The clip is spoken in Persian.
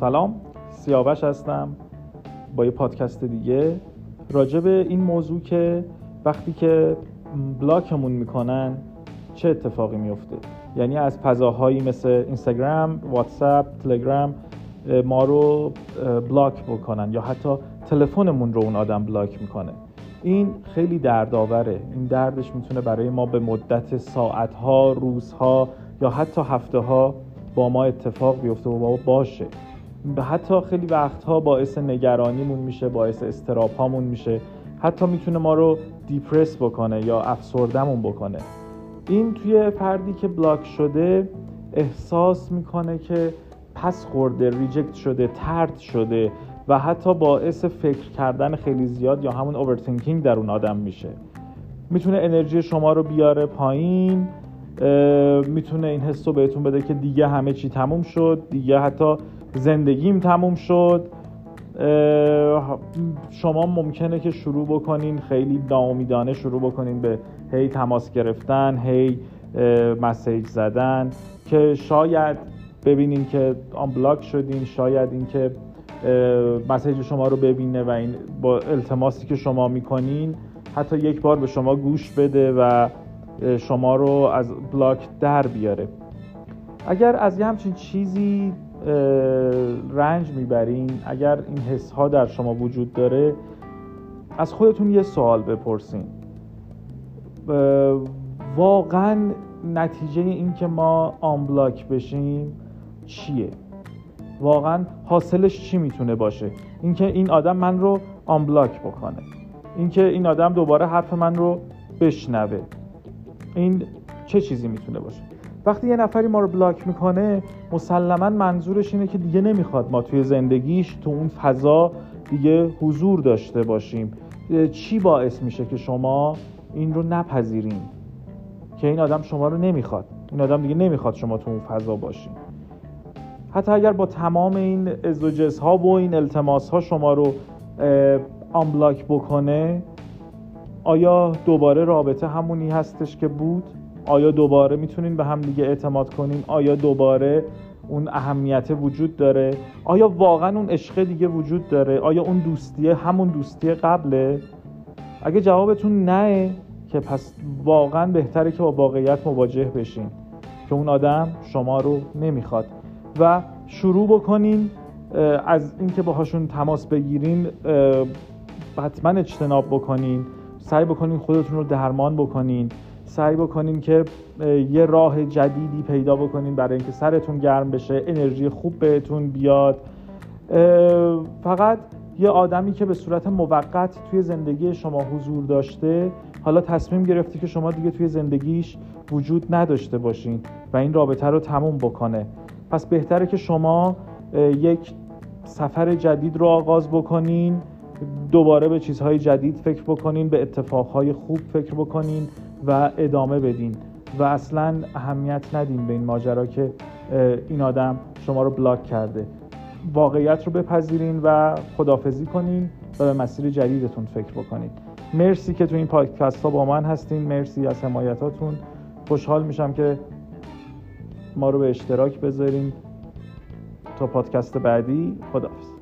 سلام سیاوش هستم با یه پادکست دیگه. راجع به این موضوع که وقتی که بلاکمون می‌کنن چه اتفاقی میفته یعنی از فضاهایی مثل اینستاگرام، واتساپ، تلگرام ما رو بلاک بکنن یا حتی تلفنمون رو اون آدم بلاک می‌کنه. این خیلی دردآوره. این دردش می‌تونه برای ما به مدت ساعتها روزها یا حتی هفته ها با ما اتفاق بیفته و با ما باشه. حتی خیلی وقتها باعث نگرانیمون میشه باعث اضطراب هامون میشه. حتی می‌تونه ما رو depress بکنه یا افسردمون بکنه. این توی فردی که block شده احساس می‌کنه که پس خورده reject شده طرد شده و حتی باعث فکر کردن خیلی زیاد یا همون overthinking در اون آدم میشه. می‌تونه انرژی شما رو بیاره پایین می‌تونه این حس رو بهتون بده که دیگه همه چی تموم شد دیگه حتی زندگیم تموم شد. شما ممکنه که شروع بکنین خیلی ناامیدانه شروع بکنین به هی تماس گرفتن هی مسیج زدن که شاید ببینین که آن بلاک شدین شاید اینکه مسیج شما رو ببینه و این با التماسی که شما می‌کنین حتی یک بار به شما گوش بده و شما رو از بلاک در بیاره. اگر از یه همچین چیزی رنج می‌برین. اگر این حس ها در شما وجود داره از خودتون یه سوال بپرسین. واقعا نتیجه این که ما آنبلاک بشیم چیه؟ واقعا حاصلش چی می‌تونه باشه؟ اینکه این آدم من رو آنبلاک بکنه. اینکه این آدم دوباره حرف من رو بشنوه. این چه چیزی می‌تونه باشه؟ وقتی یه نفری ما رو بلاک می‌کنه مسلما منظورش اینه که دیگه نمی‌خواد ما توی زندگیش تو اون فضا دیگه حضور داشته باشیم. چی باعث میشه که شما این رو نپذیرین؟ که این آدم شما رو نمی‌خواد. این آدم دیگه نمی‌خواد شما تو اون فضا باشین. حتی اگر با تمام این ازوجس ها و این التماس ها شما رو آنبلاک بکنه آیا دوباره رابطه همونی هستش که بود؟ آیا دوباره می‌تونین به هم دیگه اعتماد کنین آیا دوباره اون اهمیت وجود داره؟ آیا واقعا اون عشق دیگه وجود داره؟ آیا اون دوستیه همون دوستی قبله؟ اگه جوابتون نه که پس واقعا بهتره که با واقعیت مواجه بشین. که اون آدم شما رو نمی‌خواد. و شروع بکنین از اینکه باهاشون تماس بگیرین حتما اجتناب بکنین. سعی بکنین خودتون رو درمان بکنین. سعی بکنین که یه راه جدیدی پیدا بکنین برای اینکه سرتون گرم بشه انرژی خوب بهتون بیاد. فقط یه آدمی که به صورت موقت توی زندگی شما حضور داشته حالا تصمیم گرفته که شما دیگه توی زندگیش وجود نداشته باشین و این رابطه رو تموم بکنه. پس بهتره که شما یک سفر جدید رو آغاز بکنین دوباره به چیزهای جدید فکر بکنین به اتفاقهای خوب فکر بکنین و ادامه بدین و اصلا اهمیت ندین به این ماجرا که این آدم شما رو بلاک کرده. واقعیت رو بپذیرین و خدافزی کنین و به مسیر جدیدتون فکر بکنین. مرسی که تو این پادکست ها با من هستین. مرسی از حمایتاتون. خوشحال میشم که ما رو به اشتراک بذارین. تا پادکست بعدی خداحافظ.